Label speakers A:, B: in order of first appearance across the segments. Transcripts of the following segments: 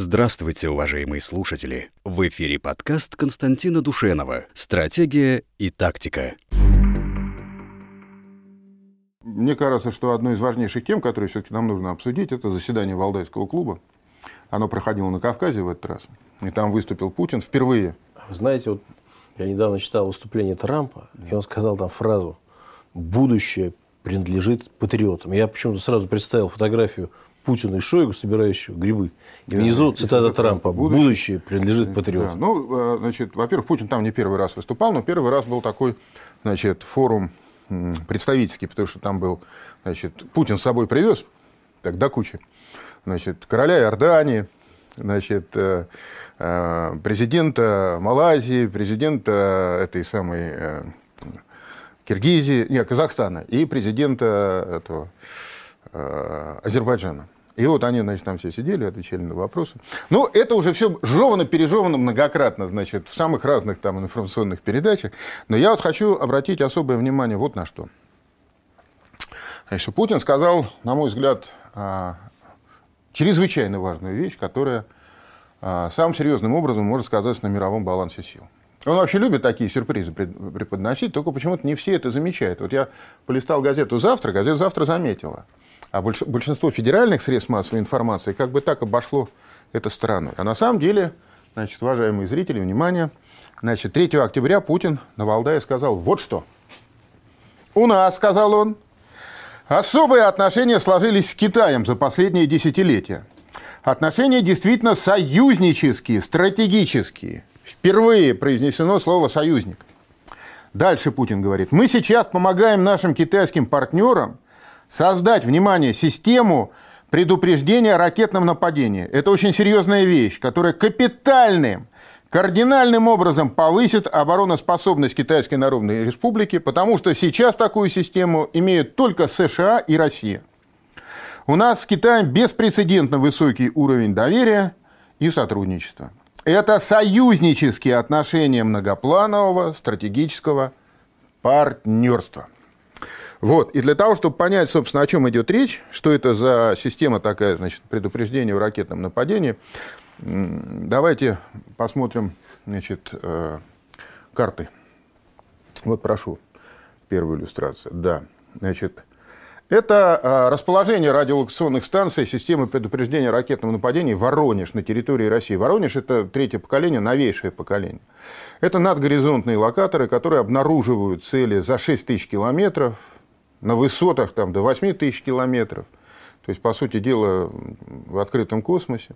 A: Здравствуйте, уважаемые слушатели! В эфире подкаст Константина Душенова «Стратегия и тактика».
B: Мне кажется, что одной из важнейших тем, которые все-таки нам нужно обсудить, это заседание Валдайского клуба. Оно проходило на Кавказе в этот раз. И там выступил Путин впервые.
C: Вы знаете, вот я недавно читал выступление Трампа, и он сказал там фразу «Будущее принадлежит патриотам». Я почему-то сразу представил фотографию Путина и Шойгу, собирающего грибы. И внизу цитата Трампа «Будущее, будущее принадлежит патриотам».
B: Да. Ну, э, значит, во-первых, Путин там не первый раз выступал, но первый раз был такой, значит, форум представительский, потому что там был, значит, Путин с собой привез, так до кучи, значит, короля Иордании, значит, э, э, президента Малайзии, президента этой самой Киргизии, нет, Казахстана и президента этого Азербайджана. И вот они, значит, там все сидели, отвечали на вопросы. Ну, это уже все жевано, пережевано многократно, значит, в самых разных там информационных передачах. Но я вот хочу обратить особое внимание вот на что. Значит, Путин сказал, на мой взгляд, а, чрезвычайно важную вещь, которая а, самым серьезным образом может сказаться на мировом балансе сил. Он вообще любит такие сюрпризы преподносить, только почему-то не все это замечают. Вот я полистал газету «Завтра», газета «Завтра» заметила – а большинство федеральных средств массовой информации как бы так обошло это страну. А на самом деле, значит, уважаемые зрители, внимание, значит, 3 октября Путин на Валдае сказал вот что. У нас, сказал он, особые отношения сложились с Китаем за последние десятилетия. Отношения действительно союзнические, стратегические. Впервые произнесено слово «союзник». Дальше Путин говорит, мы сейчас помогаем нашим китайским партнерам – создать, внимание, систему предупреждения о ракетном нападении. Это очень серьезная вещь, которая капитальным, кардинальным образом повысит обороноспособность Китайской Народной Республики, потому что сейчас такую систему имеют только США и Россия. У нас с Китаем беспрецедентно высокий уровень доверия и сотрудничества. Это союзнические отношения многопланового стратегического партнерства. Вот. И для того, чтобы понять, собственно, о чем идет речь, что это за система такая, значит, предупреждения о ракетном нападении, давайте посмотрим, значит, э, карты. Вот прошу, первую иллюстрацию. Да, значит, это э, расположение радиолокационных станций системы предупреждения ракетного нападения Воронеж на территории России. Воронеж – это третье поколение, новейшее поколение. Это надгоризонтные локаторы, которые обнаруживают цели за 6 тысяч километров на высотах там, до 8 тысяч километров. То есть, по сути дела, в открытом космосе.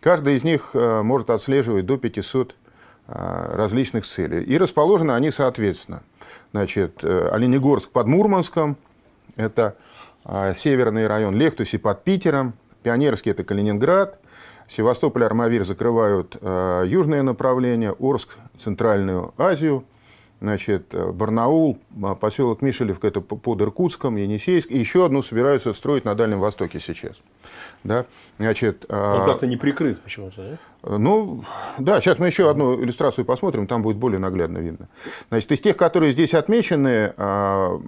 B: Каждый из них э, может отслеживать до 500 э, различных целей. И расположены они соответственно. Значит, э, Оленегорск под Мурманском, это северный район Лехтуси под Питером, Пионерский – это Калининград, Севастополь, Армавир закрывают южное направление, Орск – Центральную Азию – значит, э, Барнаул, а, поселок Мишелевка, это под Иркутском, Енисейск, и еще одну собираются строить на Дальнем Востоке сейчас. Да?
C: Значит, Он а, как-то не прикрыт почему-то,
B: да? Ну, да, сейчас мы еще одну иллюстрацию посмотрим, там будет более наглядно видно. Значит, из тех, которые здесь отмечены, а,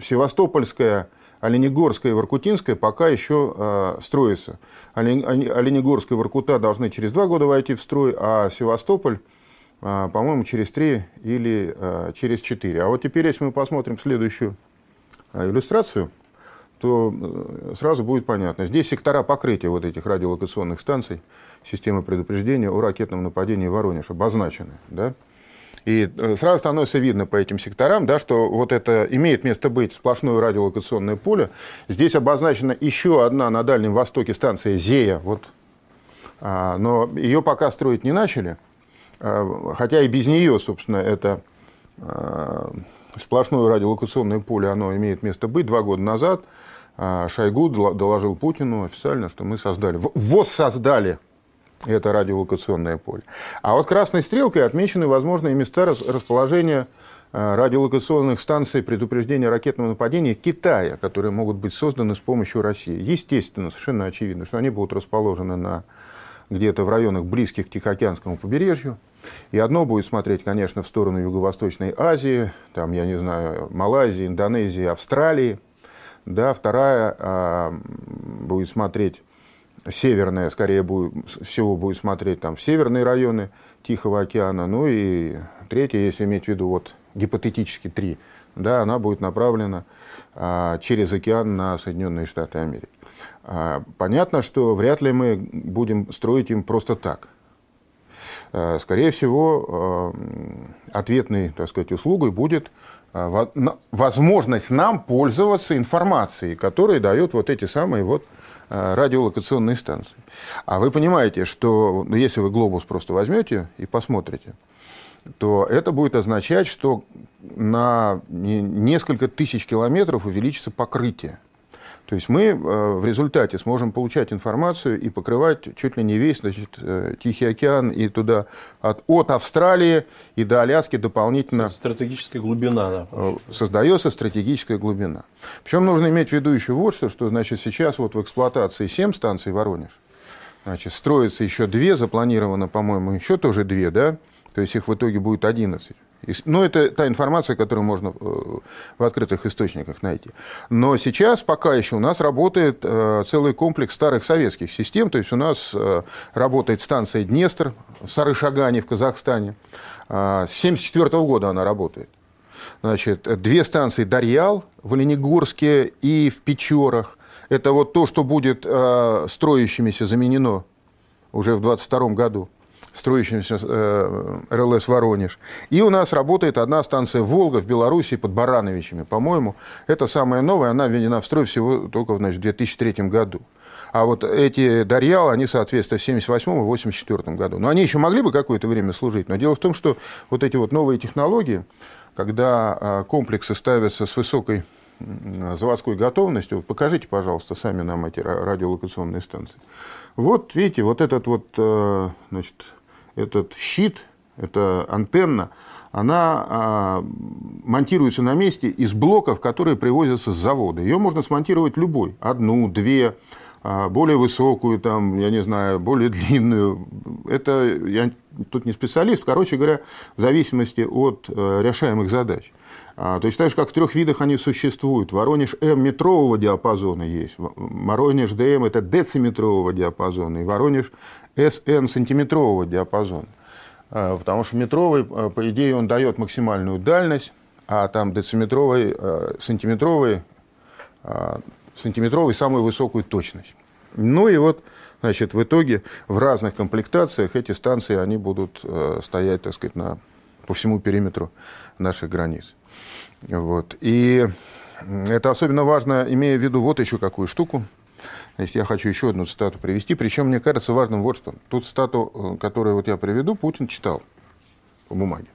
B: Севастопольская, Оленегорская и Воркутинская пока еще строятся. Оленегорская и Воркута должны через два года войти в строй, а Севастополь по-моему, через 3 или а, через 4. А вот теперь, если мы посмотрим следующую а, иллюстрацию, то э, сразу будет понятно. Здесь сектора покрытия вот этих радиолокационных станций системы предупреждения о ракетном нападении Воронеж обозначены. Да? И э, сразу становится видно по этим секторам, да, что вот это имеет место быть сплошное радиолокационное поле. Здесь обозначена еще одна на Дальнем Востоке станция ЗЕЯ, вот, но ее пока строить не начали. А, хотя и без нее, собственно, это а, сплошное радиолокационное поле, оно имеет место быть. Два года назад а, Шойгу доложил Путину официально, что мы создали, воссоздали это радиолокационное поле. А вот красной стрелкой отмечены возможные места расположения радиолокационных станций предупреждения ракетного нападения Китая, которые могут быть созданы с помощью России. Естественно, совершенно очевидно, что они будут расположены на где-то в районах близких к Тихоокеанскому побережью. И одно будет смотреть, конечно, в сторону Юго-Восточной Азии, там, я не знаю, Малайзии, Индонезии, Австралии. Да, вторая а, будет смотреть северная, скорее будет, всего будет смотреть там в северные районы Тихого океана. Ну и третья, если иметь в виду вот гипотетически три, да, она будет направлена а, через океан на Соединенные Штаты Америки. А, понятно, что вряд ли мы будем строить им просто так. А, скорее всего, а, ответной, так сказать, услугой будет возможность нам пользоваться информацией, которую дают вот эти самые вот радиолокационные станции. А вы понимаете, что ну, если вы глобус просто возьмете и посмотрите, то это будет означать, что на несколько тысяч километров увеличится покрытие. То есть мы э, в результате сможем получать информацию и покрывать чуть ли не весь значит, э, Тихий океан и туда от, от Австралии и до Аляски дополнительно.
C: Стратегическая глубина. Да,
B: э, создается стратегическая глубина. Причем нужно иметь в виду еще вот что, что значит, сейчас вот в эксплуатации 7 станций Воронеж. Значит, строится еще две, запланировано, по-моему, еще тоже две, да? То есть их в итоге будет 11. Ну, это та информация, которую можно э, в открытых источниках найти. Но сейчас пока еще у нас работает э, целый комплекс старых советских систем. То есть у нас э, работает станция Днестр в Сарышагане в Казахстане. С 1974 года она работает. Значит, две станции Дарьял в Оленегорске и в Печорах. Это вот то, что будет строящимися заменено уже в 2022 году строящимся э, РЛС «Воронеж». И у нас работает одна станция «Волга» в Беларуси под Барановичами, по-моему. Это самая новая, она введена в строй всего только значит, в 2003 году. А вот эти Дарьялы, они, соответственно, в 78 и 84 году. Но они еще могли бы какое-то время служить. Но дело в том, что вот эти вот новые технологии, когда а, комплексы ставятся с высокой заводской готовностью, покажите, пожалуйста, сами нам эти радиолокационные станции. Вот, видите, вот этот вот, э, значит, этот щит, эта антенна, она а, монтируется на месте из блоков, которые привозятся с завода. Ее можно смонтировать любой, одну, две, а, более высокую, там, я не знаю, более длинную. Это я тут не специалист, короче говоря, в зависимости от а, решаемых задач. А, то есть так же, как в трех видах они существуют. Воронеж М метрового диапазона есть, Воронеж ДМ это дециметрового диапазона, и Воронеж СН сантиметрового диапазона. А, потому что метровый, а, по идее, он дает максимальную дальность, а там дециметровый, сантиметровый, сантиметровый самую высокую точность. Ну и вот, значит, в итоге в разных комплектациях эти станции, они будут стоять, так сказать, на, по всему периметру наших границ. Вот. И это особенно важно, имея в виду вот еще какую штуку. Значит, я хочу еще одну цитату привести. Причем, мне кажется, важным вот что. Тут цитату, э, которую вот я приведу, Путин читал по бумаге.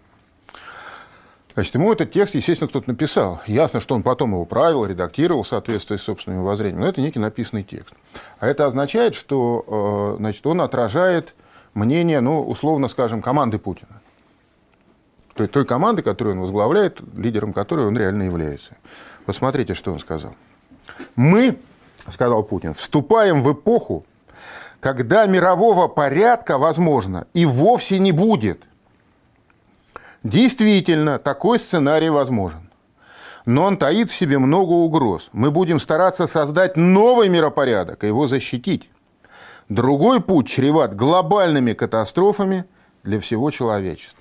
B: Значит, ему этот текст, естественно, кто-то написал. Ясно, что он потом его правил, редактировал в соответствии с собственными воззрениями, но это некий написанный текст. А это означает, что э, значит, он отражает мнение, ну, условно скажем, команды Путина той, той команды, которую он возглавляет, лидером которой он реально является. Вот смотрите, что он сказал. Мы, сказал Путин, вступаем в эпоху, когда мирового порядка, возможно, и вовсе не будет. Действительно, такой сценарий возможен. Но он таит в себе много угроз. Мы будем стараться создать новый миропорядок и его защитить. Другой путь чреват глобальными катастрофами для всего человечества.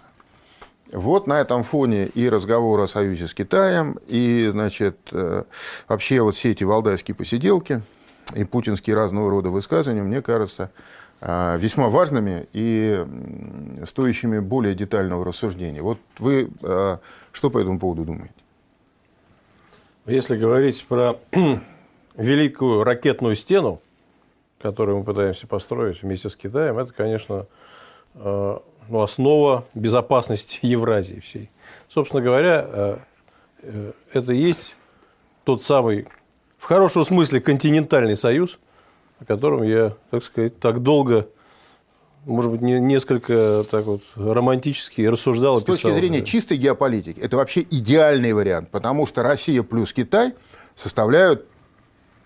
B: Вот на этом фоне и разговор о союзе с Китаем, и, значит, э, вообще вот все эти валдайские посиделки и путинские разного рода высказывания, мне кажется, э, весьма важными и стоящими более детального рассуждения. Вот вы э, что по этому поводу думаете?
C: Если говорить про великую ракетную стену, которую мы пытаемся построить вместе с Китаем, это, конечно, ну, основа безопасности Евразии всей. Собственно говоря, э, э, это и есть тот самый, в хорошем смысле, континентальный союз, о котором я, так сказать, так долго может быть, несколько так вот романтически рассуждал
B: С точки зрения да. чистой геополитики, это вообще идеальный вариант, потому что Россия плюс Китай составляют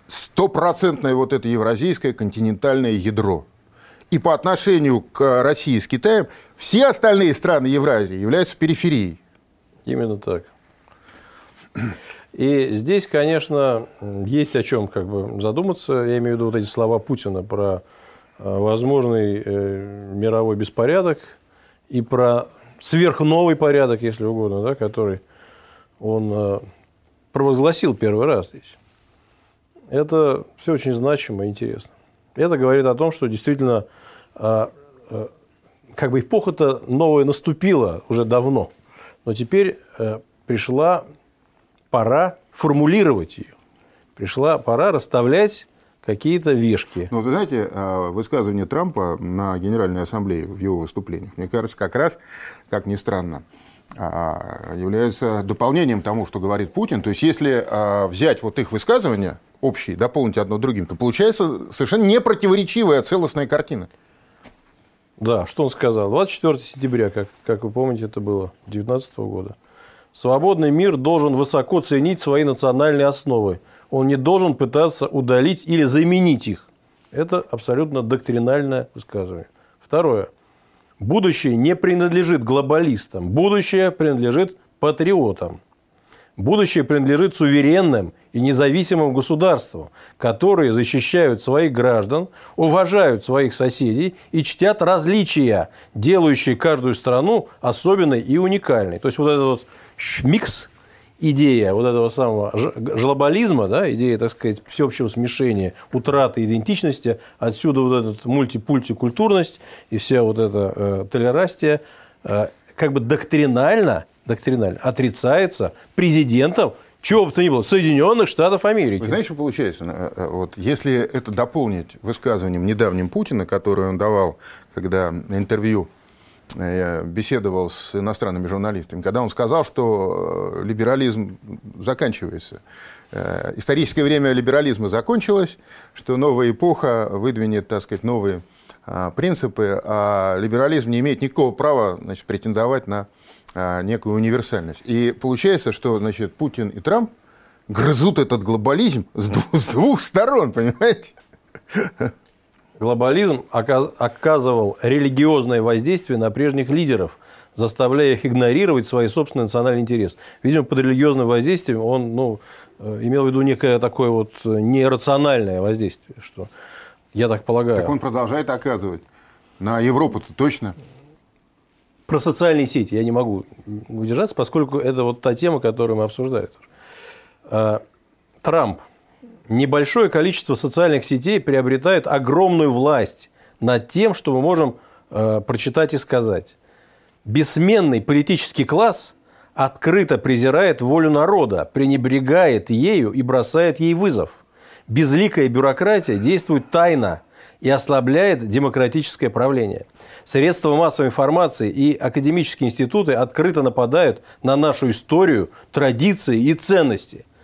B: стопроцентное вот это евразийское континентальное ядро. И по отношению к России с Китаем все остальные страны Евразии являются периферией.
C: Именно так. И здесь, конечно, есть о чем как бы задуматься. Я имею в виду вот эти слова Путина про возможный э, мировой беспорядок и про сверхновый порядок, если угодно, да, который он э, провозгласил первый раз здесь. Это все очень значимо и интересно. Это говорит о том, что действительно э, э, как бы эпоха-то новая наступила уже давно, но теперь э, пришла пора формулировать ее. Пришла пора расставлять какие-то вешки.
B: Ну, вы знаете, э, высказывание Трампа на Генеральной Ассамблее в его выступлениях, мне кажется, как раз, как ни странно, а, является дополнением тому, что говорит Путин. То есть, если а, взять вот их высказывания общие, дополнить одно другим, то получается совершенно непротиворечивая целостная картина.
C: Да, что он сказал? 24 сентября, как, как вы помните, это было, 2019 года. Свободный мир должен высоко ценить свои национальные основы. Он не должен пытаться удалить или заменить их. Это абсолютно доктринальное высказывание. Второе. Будущее не принадлежит глобалистам. Будущее принадлежит патриотам. Будущее принадлежит суверенным и независимым государствам, которые защищают своих граждан, уважают своих соседей и чтят различия, делающие каждую страну особенной и уникальной. То есть вот этот вот микс идея вот этого самого глобализма, да, идея, так сказать, всеобщего смешения, утраты идентичности, отсюда вот этот мультипультикультурность и вся вот эта э, толерастия, э, как бы доктринально, доктринально отрицается президентом чего бы то ни было, Соединенных Штатов Америки.
B: Вы знаете, что получается? Э, э, вот, если это дополнить высказыванием недавним Путина, которое он давал, когда интервью я беседовал с иностранными журналистами, когда он сказал, что э, либерализм заканчивается. Э, историческое время либерализма закончилось, что новая эпоха выдвинет, так сказать, новые а, принципы, а либерализм не имеет никакого права значит, претендовать на некую универсальность. И получается, что значит, Путин и Трамп грызут этот глобализм с двух, с двух сторон, понимаете?
C: Глобализм оказывал религиозное воздействие на прежних лидеров, заставляя их игнорировать свои собственные национальные интересы. Видимо, под религиозным воздействием он ну, э, имел в виду некое такое вот нерациональное воздействие, что я так полагаю.
B: Так он продолжает оказывать. На Европу-то точно.
C: Про социальные сети я не могу удержаться, поскольку это вот та тема, которую мы обсуждаем. А, Трамп – небольшое количество социальных сетей приобретает огромную власть над тем, что мы можем э, прочитать и сказать. Бессменный политический класс открыто презирает волю народа, пренебрегает ею и бросает ей вызов. Безликая бюрократия действует тайно и ослабляет демократическое правление. Средства массовой информации и академические институты открыто нападают на нашу историю, традиции и ценности –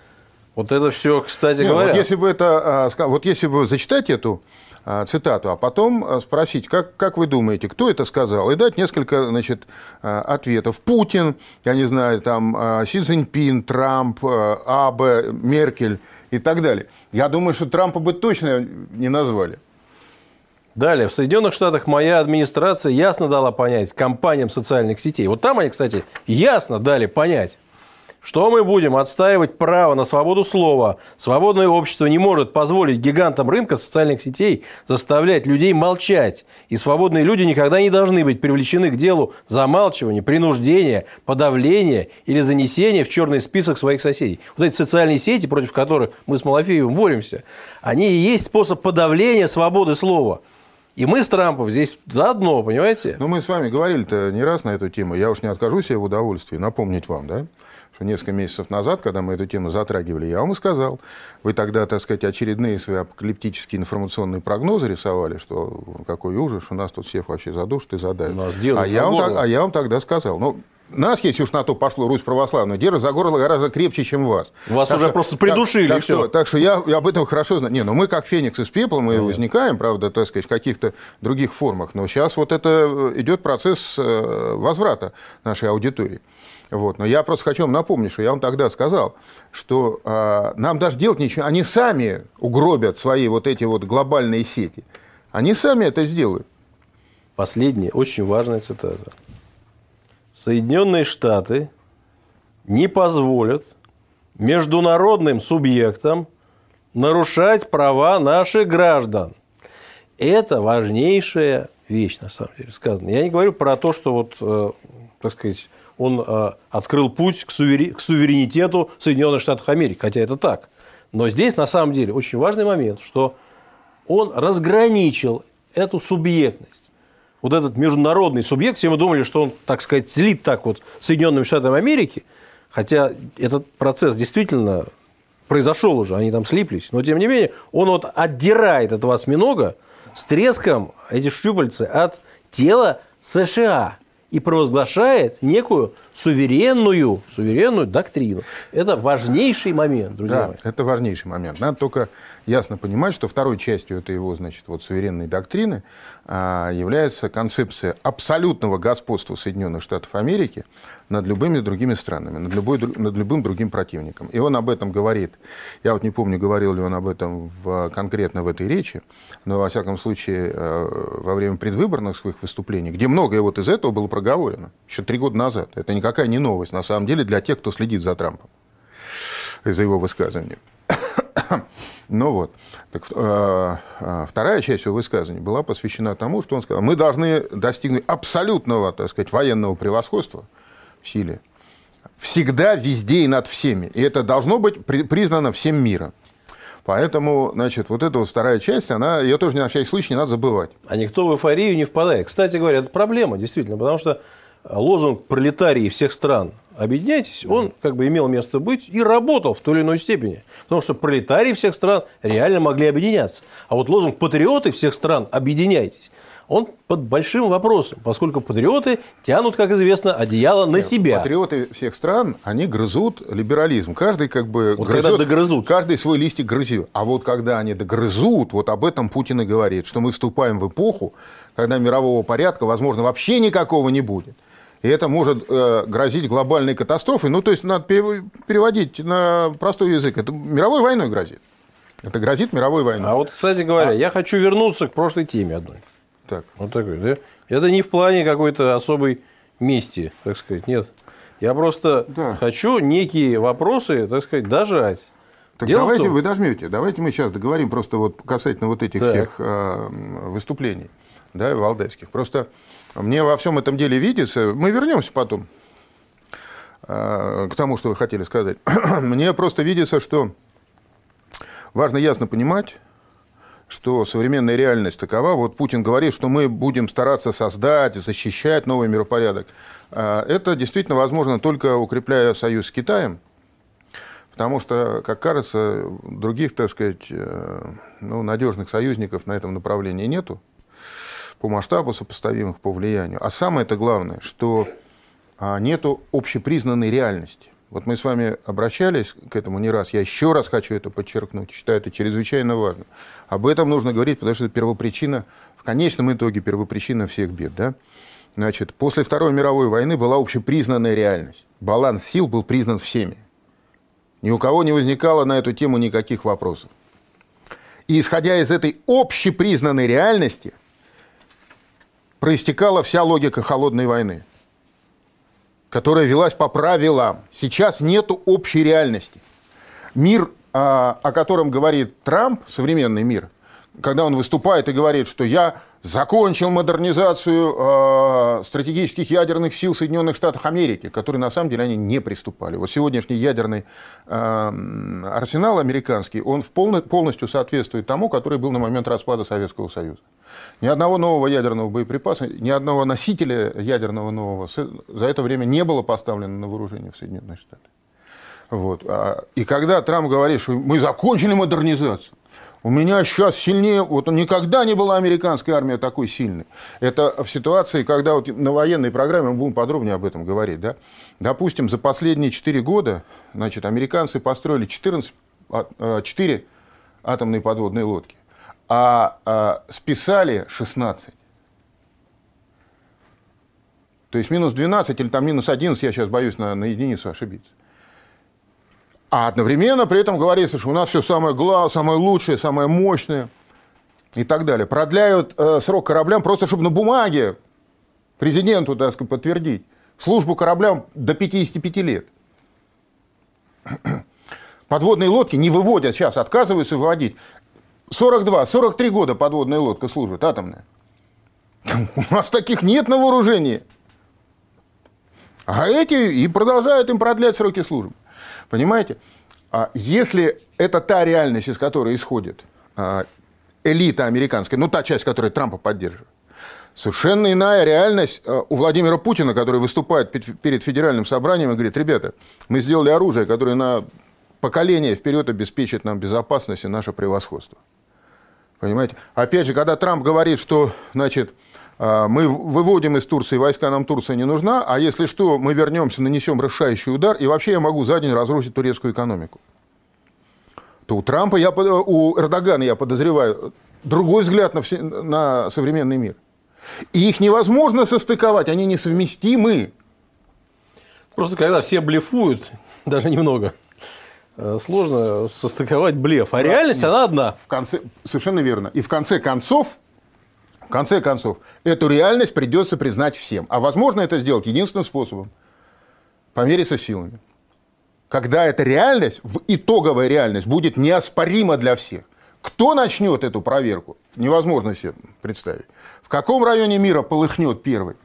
C: вот это все, кстати Нет, говоря.
B: Вот если бы это, а, вот если бы зачитать эту а, цитату, а потом а, спросить, как, как вы думаете, кто это сказал, и дать несколько значит, ответов. Путин, я не знаю, там, Си Цзиньпин, Трамп, Абе, Меркель и так далее. Я думаю, что Трампа бы точно не назвали.
C: Далее, в Соединенных Штатах моя администрация ясно дала понять компаниям социальных сетей. Вот там они, кстати, ясно дали понять, что мы будем отстаивать право на свободу слова? Свободное общество не может позволить гигантам рынка социальных сетей заставлять людей молчать. И свободные люди никогда не должны быть привлечены к делу замалчивания, принуждения, подавления или занесения в черный список своих соседей. Вот эти социальные сети, против которых мы с Малафеевым боремся, они и есть способ подавления свободы слова. И мы с Трампом здесь заодно, понимаете?
B: Ну, мы с вами говорили-то не раз на эту тему. Я уж не откажусь себе в удовольствии напомнить вам, да? что несколько месяцев назад, когда мы эту тему затрагивали, я вам и сказал. Вы тогда, так сказать, очередные свои апокалиптические информационные прогнозы рисовали, что какой ужас, у нас тут всех вообще задушат и задавят. А я, вам а я вам тогда сказал, ну, нас, если уж на то пошло, Русь православная, держит за горло гораздо крепче, чем вас.
C: Вас так уже что, просто придушили,
B: так, так
C: все.
B: Что, так что я, я об этом хорошо знаю. Не, ну мы как феникс из пепла, мы Нет. возникаем, правда, так сказать, в каких-то других формах. Но сейчас вот это э, идет процесс э, возврата нашей аудитории. Вот. Но я просто хочу вам напомнить, что я вам тогда сказал, что э, нам даже делать ничего, они сами угробят свои вот эти вот глобальные сети. Они сами это сделают.
C: Последняя, очень важная цитата. Соединенные Штаты не позволят международным субъектам нарушать права наших граждан. Это важнейшая вещь, на самом деле, сказано. Я не говорю про то, что вот, э, так сказать, он э, открыл путь к, суверенитету Соединенных Штатов Америки, хотя это так. Но здесь, на самом деле, очень важный момент, что он разграничил эту субъектность. Вот этот международный субъект, все мы думали, что он, так сказать, слит так вот Соединенными Штатами Америки, хотя этот процесс действительно произошел уже, они там слиплись, но тем не менее он вот отдирает этого осьминога с треском эти щупальцы от тела США и провозглашает некую суверенную, суверенную доктрину. Это важнейший момент, друзья
B: да,
C: мои.
B: это важнейший момент. Надо только ясно понимать, что второй частью этой его, значит, вот суверенной доктрины а, является концепция абсолютного господства Соединенных Штатов Америки над любыми другими странами, над, любой, над любым другим противником. И он об этом говорит. Я вот не помню, говорил ли он об этом в, конкретно в этой речи, но, во всяком случае, э, во время предвыборных своих выступлений, где многое вот из этого было проговорено, еще три года назад. Это никакая не новость, на самом деле, для тех, кто следит за Трампом, за его высказыванием. Ну вот. Так, э, э, вторая часть его высказывания была посвящена тому, что он сказал, мы должны достигнуть абсолютного, так сказать, военного превосходства в силе. Всегда, везде и над всеми. И это должно быть при, признано всем миром. Поэтому, значит, вот эта вот вторая часть, она, ее тоже на всякий случай не надо забывать.
C: А никто в эйфорию не впадает. Кстати говоря, это проблема, действительно, потому что лозунг пролетарии всех стран объединяйтесь, он как бы имел место быть и работал в той или иной степени. Потому что пролетарии всех стран реально могли объединяться. А вот лозунг патриоты всех стран объединяйтесь, он под большим вопросом, поскольку патриоты тянут, как известно, одеяло на себя.
B: Патриоты всех стран, они грызут либерализм. Каждый как бы
C: вот грызет, когда догрызут.
B: каждый свой листик грызет. А вот когда они догрызут, вот об этом Путин и говорит, что мы вступаем в эпоху, когда мирового порядка, возможно, вообще никакого не будет. И это может э, грозить глобальной катастрофой. Ну, то есть, надо переводить на простой язык. Это мировой войной грозит. Это грозит мировой войной.
C: А вот, кстати говоря, а... я хочу вернуться к прошлой теме одной.
B: Так.
C: Вот такой, да? Это не в плане какой-то особой мести, так сказать, нет. Я просто да. хочу некие вопросы, так сказать, дожать.
B: Так Дело давайте том... вы дожмете. Давайте мы сейчас договорим просто вот касательно вот этих так. всех э, выступлений, да, валдайских. Просто мне во всем этом деле видится, мы вернемся потом э, к тому, что вы хотели сказать. Мне просто видится, что важно ясно понимать, что современная реальность такова. Вот Путин говорит, что мы будем стараться создать, защищать новый миропорядок. Э, это действительно возможно только укрепляя союз с Китаем, потому что, как кажется, других, так сказать, э, ну, надежных союзников на этом направлении нету по масштабу, сопоставимых по влиянию. А самое это главное, что а, нету общепризнанной реальности. Вот мы с вами обращались к этому не раз. Я еще раз хочу это подчеркнуть. Считаю это чрезвычайно важно. Об этом нужно говорить, потому что это первопричина, в конечном итоге первопричина всех бед. Да? Значит, после Второй мировой войны была общепризнанная реальность. Баланс сил был признан всеми. Ни у кого не возникало на эту тему никаких вопросов. И исходя из этой общепризнанной реальности, проистекала вся логика холодной войны, которая велась по правилам. Сейчас нет общей реальности. Мир, а, о котором говорит Трамп, современный мир, когда он выступает и говорит, что я закончил модернизацию э, стратегических ядерных сил Соединенных Штатов Америки, которые на самом деле они не приступали. Вот сегодняшний ядерный э, арсенал американский, он в полно, полностью соответствует тому, который был на момент распада Советского Союза. Ни одного нового ядерного боеприпаса, ни одного носителя ядерного нового за это время не было поставлено на вооружение в Соединенные Штаты. Вот. А, и когда Трамп говорит, что мы закончили модернизацию, у меня сейчас сильнее, вот никогда не была американская армия такой сильной. Это в ситуации, когда вот на военной программе, мы будем подробнее об этом говорить, да, допустим, за последние 4 года, значит, американцы построили 14, 4 а, атомные подводные лодки а, а списали 16. То есть минус 12 или там минус 11, я сейчас боюсь на, на единицу ошибиться. А одновременно при этом говорится, что у нас все самое главное, самое лучшее, самое мощное и так далее. Продляют э, срок кораблям просто, чтобы на бумаге президенту, так сказать, подтвердить. Службу кораблям до 55 лет. Подводные лодки не выводят сейчас, отказываются выводить 42, 43 года подводная лодка служит, атомная. У нас таких нет на вооружении. А эти и продолжают им продлять сроки службы. Понимаете? А если это та реальность, из которой исходит а, элита американская, ну та часть, которая Трампа поддерживает, совершенно иная реальность а, у Владимира Путина, который выступает перед федеральным собранием и говорит, ребята, мы сделали оружие, которое на поколение вперед обеспечит нам безопасность и наше превосходство. Понимаете? Опять же, когда Трамп говорит, что, значит, а, мы выводим из Турции войска, нам Турция не нужна, а если что, мы вернемся, нанесем решающий удар, и вообще я могу за день разрушить турецкую экономику. То у Трампа, я, у Эрдогана, я подозреваю, другой взгляд на, все, на современный мир. И их невозможно состыковать, они несовместимы.
C: Просто когда все блефуют, даже немного, сложно состыковать блеф. А реальность, она одна.
B: В конце, совершенно верно. И в конце концов, в конце концов, эту реальность придется признать всем. А возможно это сделать единственным способом – помериться силами. Когда эта реальность, в итоговая реальность, будет неоспорима для всех. Кто начнет эту проверку? Невозможно себе представить. В каком районе мира полыхнет первый?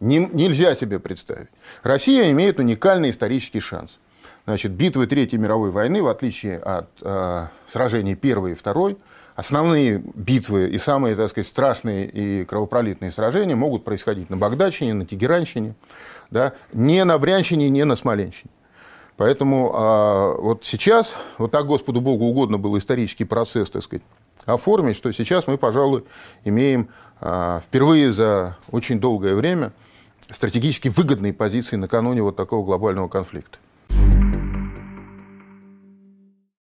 B: Не, нельзя себе представить. Россия имеет уникальный исторический шанс. Значит, битвы Третьей мировой войны, в отличие от э, сражений Первой и Второй, основные битвы и самые, так сказать, страшные и кровопролитные сражения могут происходить на Багдадщине, на Тегеранщине, да, не на Брянщине, не на Смоленщине. Поэтому а, вот сейчас, вот так Господу Богу угодно был исторический процесс, так сказать, оформить, что сейчас мы, пожалуй, имеем а, впервые за очень долгое время стратегически выгодные позиции накануне вот такого глобального конфликта.